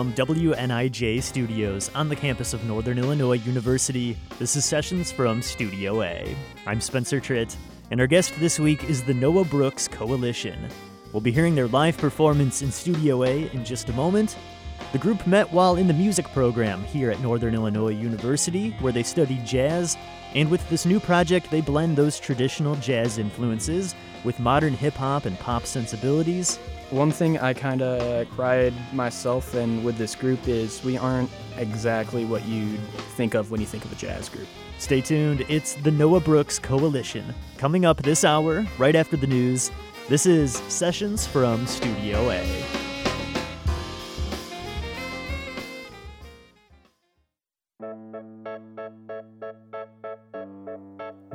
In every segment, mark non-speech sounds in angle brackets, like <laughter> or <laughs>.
from WNIJ Studios on the campus of Northern Illinois University. This is Sessions from Studio A. I'm Spencer Tritt, and our guest this week is the Noah Brooks Coalition. We'll be hearing their live performance in Studio A in just a moment. The group met while in the music program here at Northern Illinois University, where they studied jazz, and with this new project, they blend those traditional jazz influences with modern hip hop and pop sensibilities. One thing I kind of cried myself and with this group is we aren't exactly what you think of when you think of a jazz group. Stay tuned, it's the Noah Brooks Coalition. Coming up this hour, right after the news, this is Sessions from Studio A.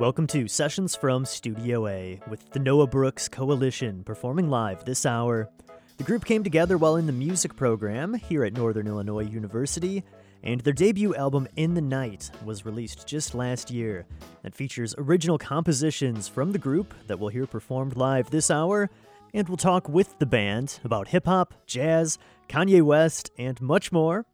Welcome to Sessions from Studio A with the Noah Brooks Coalition performing live this hour. The group came together while in the music program here at Northern Illinois University, and their debut album In the Night was released just last year. It features original compositions from the group that we'll hear performed live this hour, and we'll talk with the band about hip hop, jazz, Kanye West, and much more.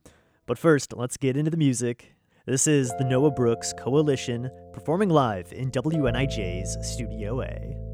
But first, let's get into the music. This is the Noah Brooks Coalition performing live in WNIJ's Studio A.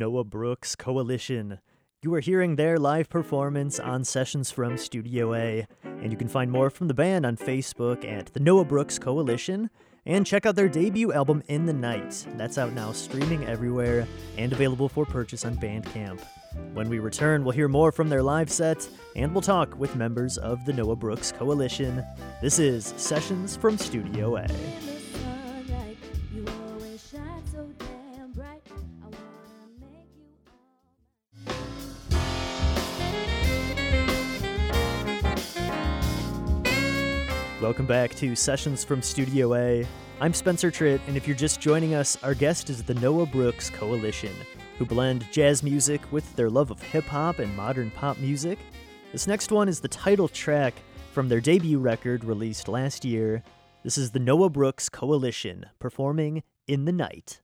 Noah Brooks Coalition. You are hearing their live performance on Sessions from Studio A, and you can find more from the band on Facebook at the Noah Brooks Coalition, and check out their debut album In the Night. That's out now, streaming everywhere, and available for purchase on Bandcamp. When we return, we'll hear more from their live set, and we'll talk with members of the Noah Brooks Coalition. This is Sessions from Studio A. Welcome back to Sessions from Studio A. I'm Spencer Tritt, and if you're just joining us, our guest is the Noah Brooks Coalition, who blend jazz music with their love of hip hop and modern pop music. This next one is the title track from their debut record released last year. This is the Noah Brooks Coalition performing In the Night.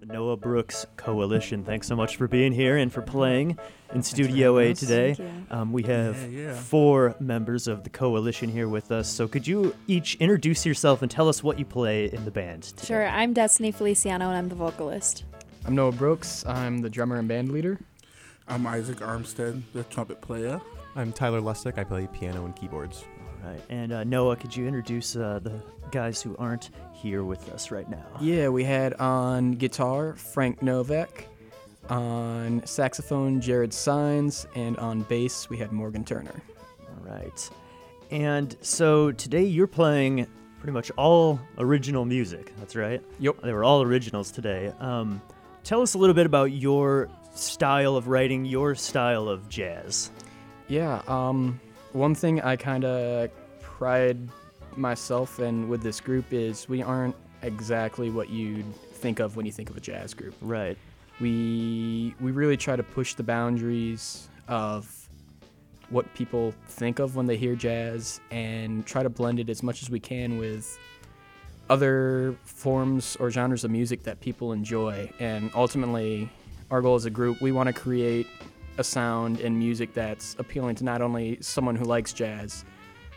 The Noah Brooks Coalition. Thanks so much for being here and for playing in Studio A today. Um, we have Yeah, yeah. four members of the coalition here with us. So could you each introduce yourself and tell us what you play in the band? today? Sure, I'm Destiny Feliciano and I'm the vocalist. I'm Noah Brooks. I'm the drummer and band leader. I'm Isaac Armstead, the trumpet player. I'm Tyler Lustick. I play piano and keyboards. Right. And uh, Noah, could you introduce uh, the guys who aren't here with us right now? Yeah, we had on guitar Frank Novak, on saxophone Jared Sines, and on bass we had Morgan Turner. All right. And so today you're playing pretty much all original music. That's right. Yep. They were all originals today. Um, tell us a little bit about your style of writing, your style of jazz. Yeah, um, one thing I kind of pride myself in with this group is we aren't exactly what you'd think of when you think of a jazz group. Right. We we really try to push the boundaries of what people think of when they hear jazz and try to blend it as much as we can with other forms or genres of music that people enjoy. And ultimately, our goal as a group, we want to create a sound and music that's appealing to not only someone who likes jazz,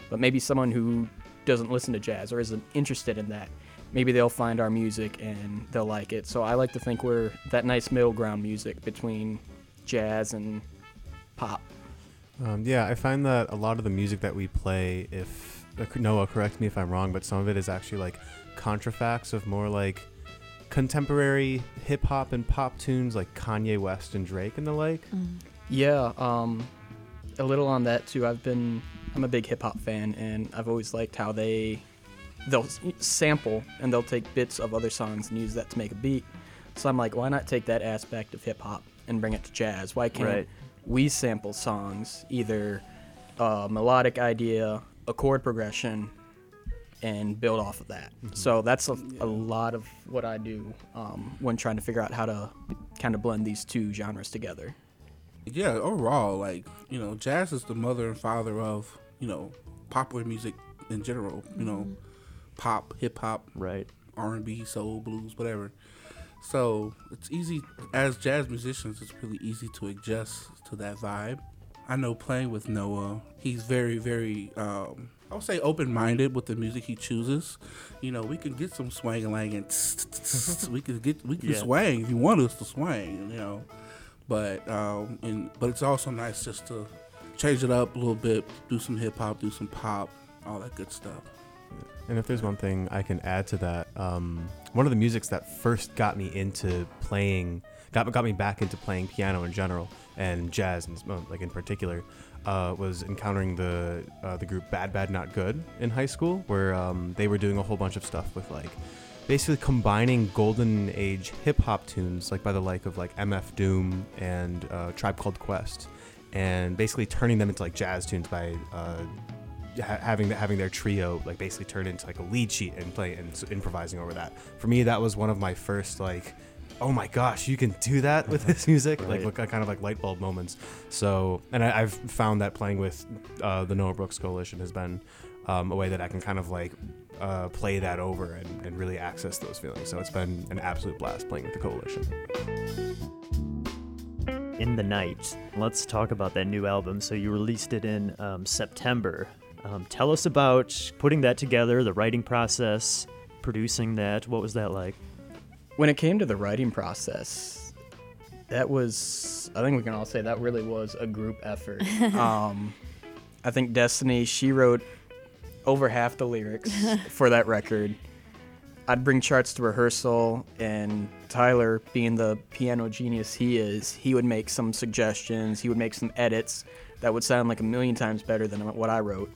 but maybe someone who doesn't listen to jazz or isn't interested in that. Maybe they'll find our music and they'll like it. So I like to think we're that nice middle ground music between jazz and pop. Um, yeah, I find that a lot of the music that we play, if uh, Noah, correct me if I'm wrong, but some of it is actually like contrafacts of more like contemporary hip hop and pop tunes like Kanye West and Drake and the like. Yeah, um, a little on that too. I've been, I'm a big hip hop fan, and I've always liked how they, they'll sample and they'll take bits of other songs and use that to make a beat. So I'm like, why not take that aspect of hip hop and bring it to jazz? Why can't Right. we sample songs, either a melodic idea, a chord progression, and build off of that? So that's a, a lot of what I do um, when trying to figure out how to kind of blend these two genres together. Yeah, overall, like, you know, jazz is the mother and father of, you know, popular music in general. You know, pop, hip hop, Right. R&B, soul, blues, whatever. So it's easy as jazz musicians. It's really easy to adjust to that vibe. I know playing with Noah, he's very, very, um, I would say, open-minded with the music he chooses. You know, we can get some swang and lang, <laughs> and we can get we can Yeah. swang if you want us to swang. You know, but um, and but it's also nice just to change it up a little bit, do some hip hop, do some pop, all that good stuff. And if there's one thing I can add to that, um, one of the musics that first got me into playing, got, got me back into playing piano in general and jazz, and uh, like in particular, uh, was encountering the uh, the group Bad Bad Not Good in high school, where um, they were doing a whole bunch of stuff with like basically combining golden age hip hop tunes, like by the like of like MF Doom and uh, Tribe Called Quest, and basically turning them into like jazz tunes by uh, ha- having having their trio like basically turn into like a lead sheet and play and improvising over that. For me, that was one of my first like, oh my gosh, you can do that with this music, like Right. what kind of like light bulb moments. So, and I, I've found that playing with uh, the Noah Brooks Coalition has been um, a way that I can kind of like uh, play that over and, and really access those feelings. So it's been an absolute blast playing with the coalition. In the Night. Let's talk about that new album. So you released it in um, September. Um, tell us about putting that together, the writing process, producing that. What was that like? When it came to the writing process, That was, I think we can all say that really was a group effort. <laughs> um, I think Destiny, she wrote over half the lyrics <laughs> for that record. I'd bring charts to rehearsal, and Tyler, being the piano genius he is, he would make some suggestions, he would make some edits that would sound like a million times better than what I wrote.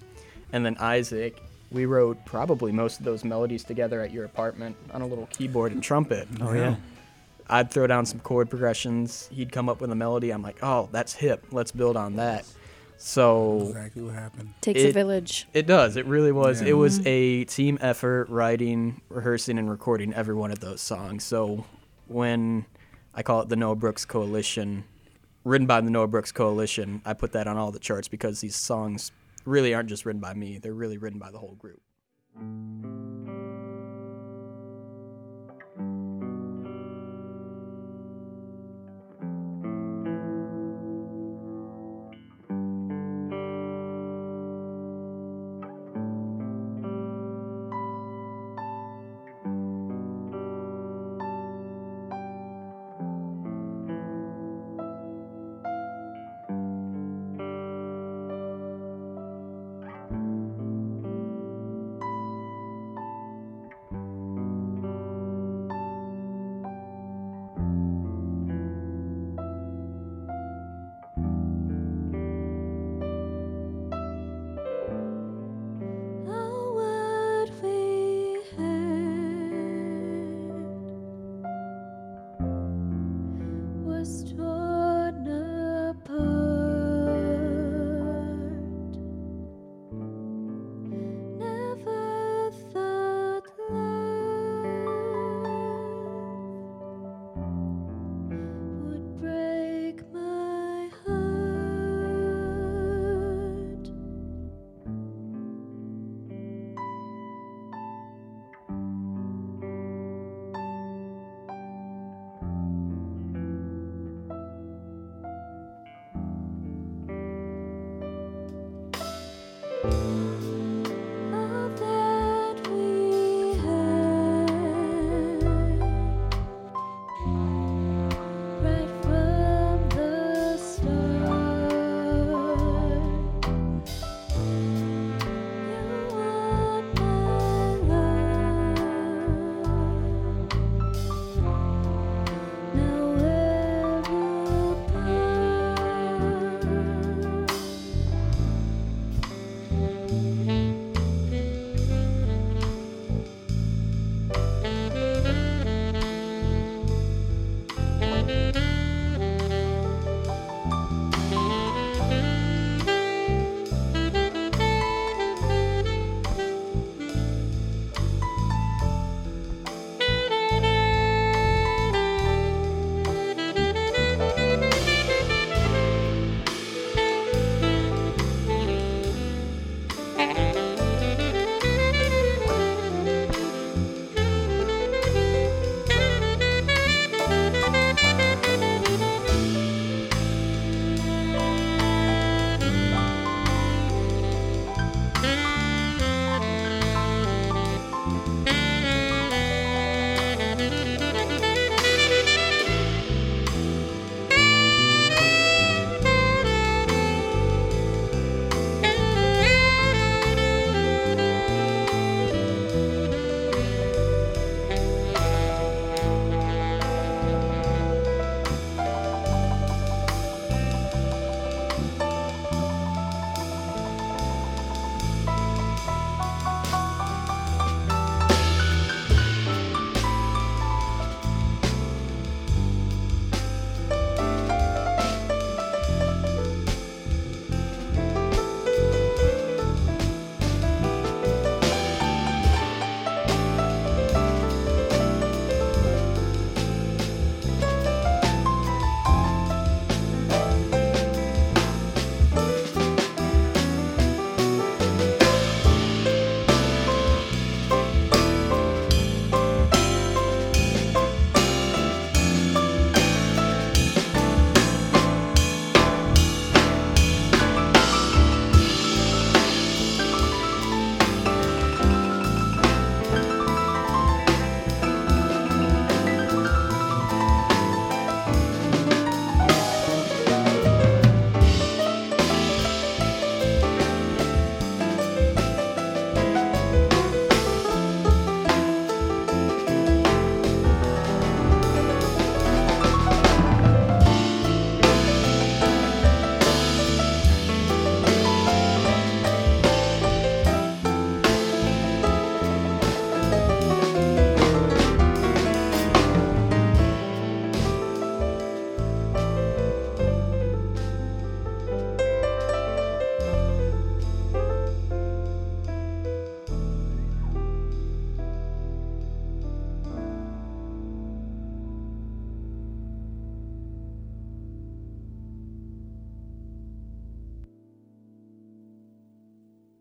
And then Isaac, we wrote probably most of those melodies together at your apartment on a little keyboard and trumpet. Oh yeah. I'd throw down some chord progressions. He'd come up with a melody. I'm like, oh, that's hip. Let's build on that. So Exactly what happened. Takes a village. it does. It really was. Yeah. It was a team effort, writing, rehearsing, and recording every one of those songs. So when I call it the Noah Brooks Coalition, written by the Noah Brooks Coalition, I put that on all the charts because these songs really aren't just written by me. They're really written by the whole group.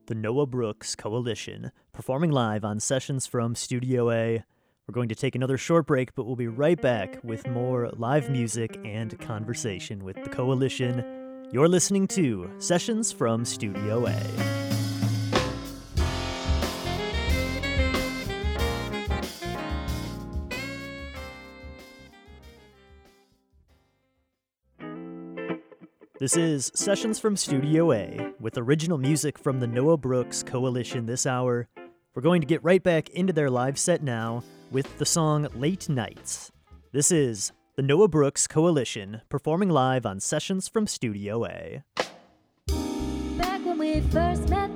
The Noah Brooks Coalition, performing live on sessions from Studio A. We're going to take another short break, but we'll be right back with more live music and conversation with the Coalition. You're listening to Sessions from Studio A. This is Sessions from Studio A with original music from the Noah Brooks Coalition this hour. We're going to get right back into their live set now with the song Late Nights. This is the Noah Brooks Coalition performing live on Sessions from Studio A. Back when we first met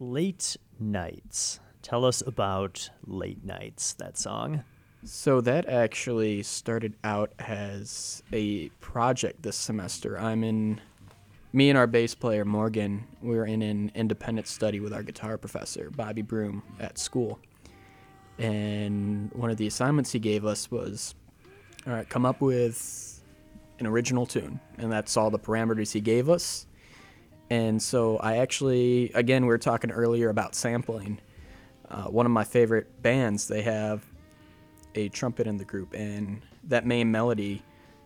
Late Nights. Tell us about Late Nights, that song. So that actually started out as a project this semester. I'm in, me and our bass player Morgan, we were in an independent study with our guitar professor, Bobby Broom, at school. And one of the assignments he gave us was, all right, come up with an original tune. And that's all the parameters he gave us. And so I actually, again, we were talking earlier about sampling. Uh, one of my favorite bands, they have a trumpet in the group, and that main melody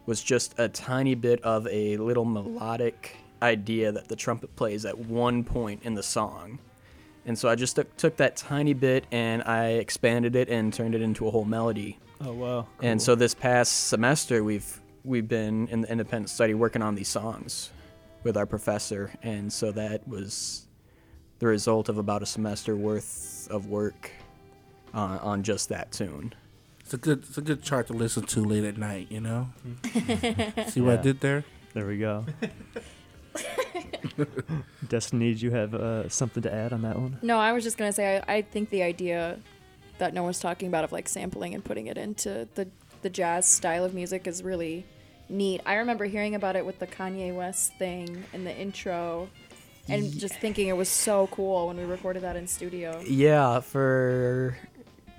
was just a tiny bit of a little melodic idea that the trumpet plays at one point in the song. And so I just took, took that tiny bit and I expanded it and turned it into a whole melody. Oh, wow. And so this past semester, we've we've been in the independent study working on these songs with our professor, and so that was the result of about a semester worth of work on, on just that tune. It's a good it's a good chart to listen to late at night, you know? <laughs> See what Yeah. I did there? There we go. <laughs> Destiny, did you have uh, something to add on that one? No, I was just gonna say I, I think the idea that Noah's talking about of like sampling and putting it into the the jazz style of music is really neat. I remember hearing about it with the Kanye West thing in the intro, and just thinking it was so cool when we recorded that in studio. Yeah, for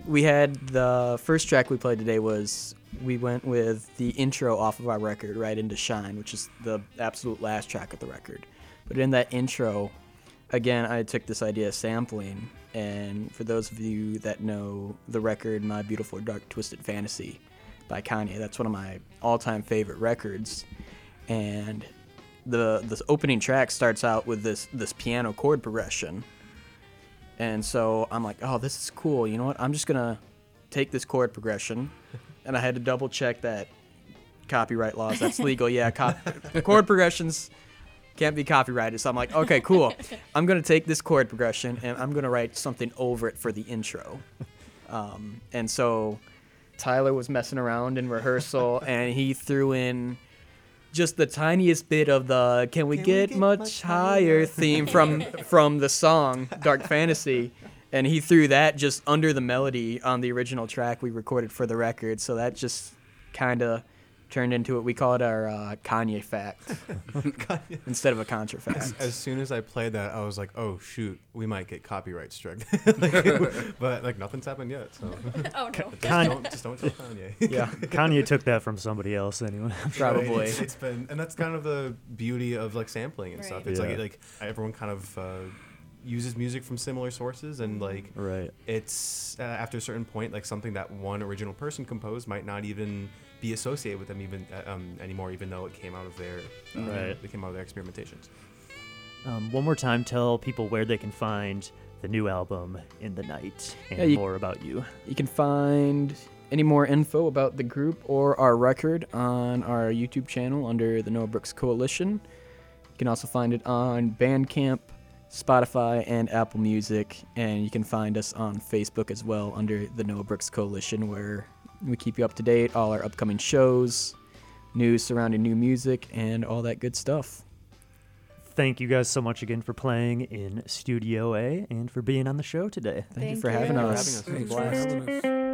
we had the first track we played today was we went with the intro off of our record right into Shine, which is the absolute last track of the record. But in that intro, again, I took this idea of sampling, and for those of you that know the record "My Beautiful Dark Twisted Fantasy" by Kanye, that's one of my all-time favorite records, and the the opening track starts out with this this piano chord progression and so I'm like, oh, this is cool. You know what? I'm just gonna take this chord progression, <laughs> and I had to double check that copyright laws. That's <laughs> legal. Yeah, co- chord progressions can't be copyrighted. So I'm like, okay, cool. <laughs> I'm gonna take this chord progression and I'm gonna write something over it for the intro. Um, and so Tyler was messing around in rehearsal, <laughs> and he threw in just the tiniest bit of the "Can we, get, much, higher?" theme from <laughs> from the song Dark Fantasy, and he threw that just under the melody on the original track we recorded for the record. So that just kind of turned into what we call it our uh, Kanye fact <laughs> <laughs> instead of a contrafact. As soon as I played that, I was like, "Oh shoot, we might get copyright struck." <laughs> Like, but like nothing's happened yet, so Oh no. just Con- don't, just don't tell Kanye. Yeah, Kanye took that from somebody else anyway. probably. It's, it's been, and that's kind of the beauty of like sampling and stuff. It's Yeah. like like everyone kind of uh, uses music from similar sources, and like right. it's uh, after a certain point, like something that one original person composed might not even be associated with them even uh, um, anymore, even though it came out of their uh, Right. It came out of their experimentations. Um, one more time, tell people where they can find the new album in the night and Yeah, you- more about you. You can find any more info about the group or our record on our YouTube channel under the Noah Brooks Coalition. You can also find it on Bandcamp, Spotify, and Apple Music. And you can find us on Facebook as well under the Noah Brooks Coalition, where we keep you up to date, all our upcoming shows, news surrounding new music, and all that good stuff. Thank you guys so much again for playing in Studio A and for being on the show today. Thank, you for having you. us. Having us. A Thanks for blast. having us.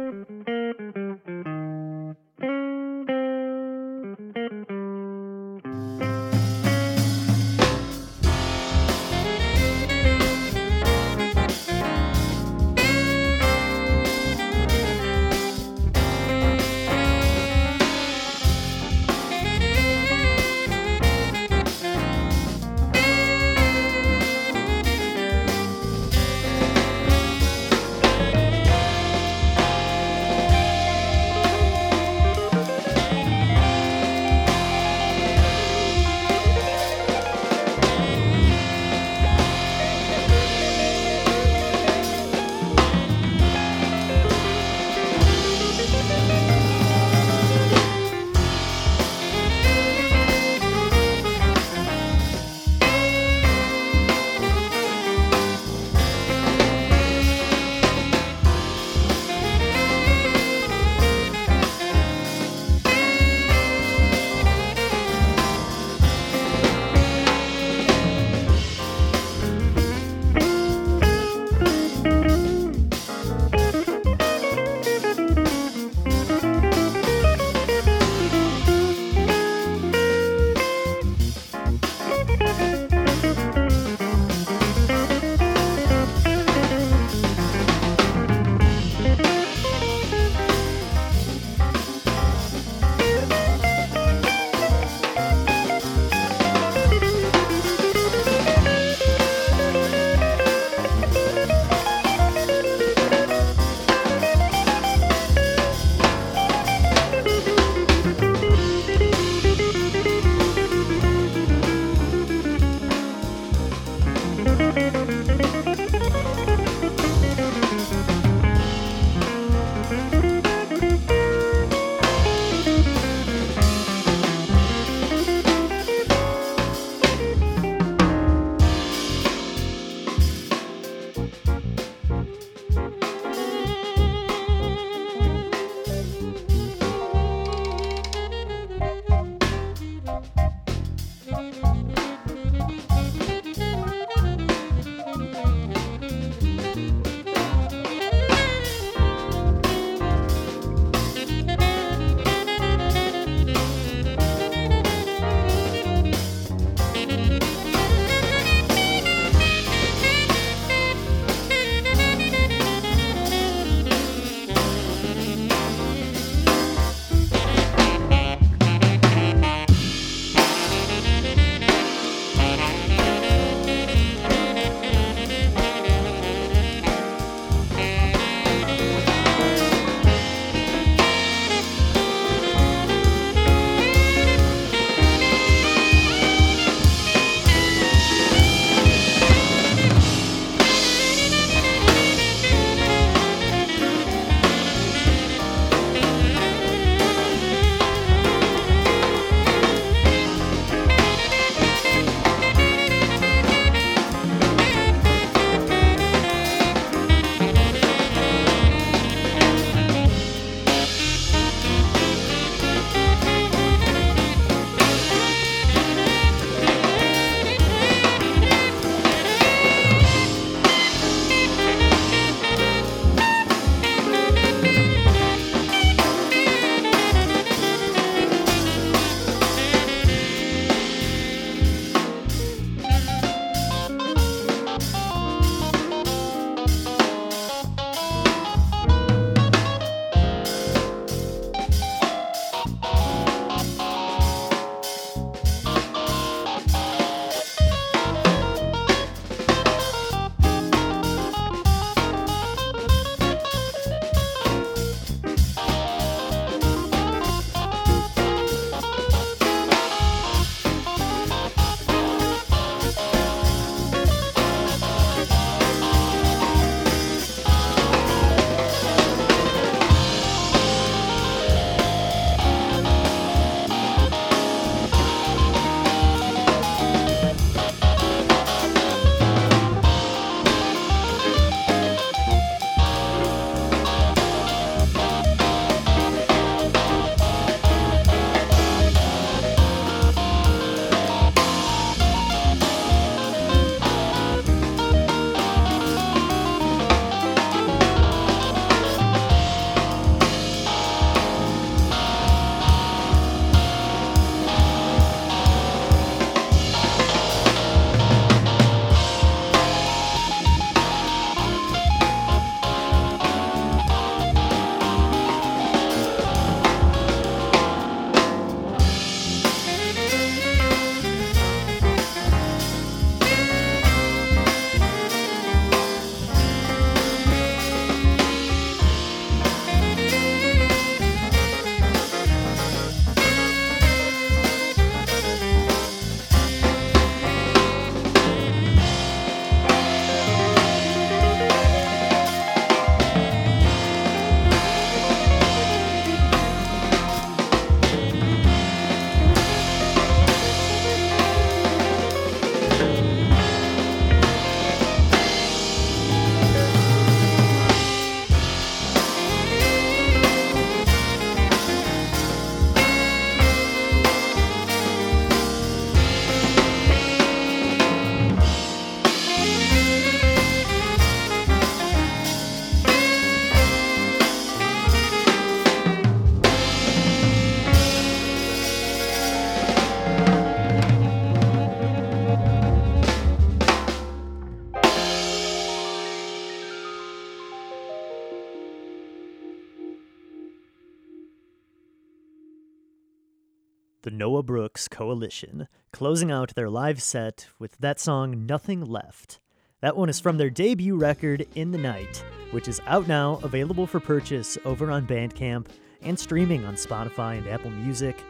Coalition, closing out their live set with that song Nothing Left. That one is from their debut record, In the Night, which is out now, available for purchase over on Bandcamp and streaming on Spotify and Apple Music.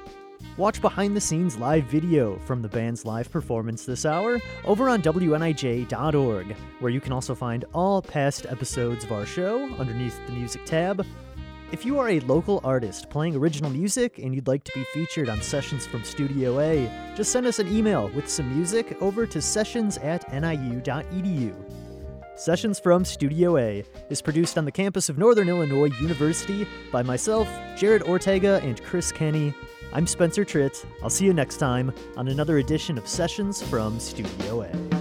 Watch behind the scenes live video from the band's live performance this hour over on WNIJ.org, where you can also find all past episodes of our show underneath the music tab. If you are a local artist playing original music and you'd like to be featured on Sessions from Studio A, just send us an email with some music over to sessions at niu.edu. Sessions from Studio A is produced on the campus of Northern Illinois University by myself, Jared Ortega, and Chris Kenny. I'm Spencer Tritt. I'll see you next time on another edition of Sessions from Studio A.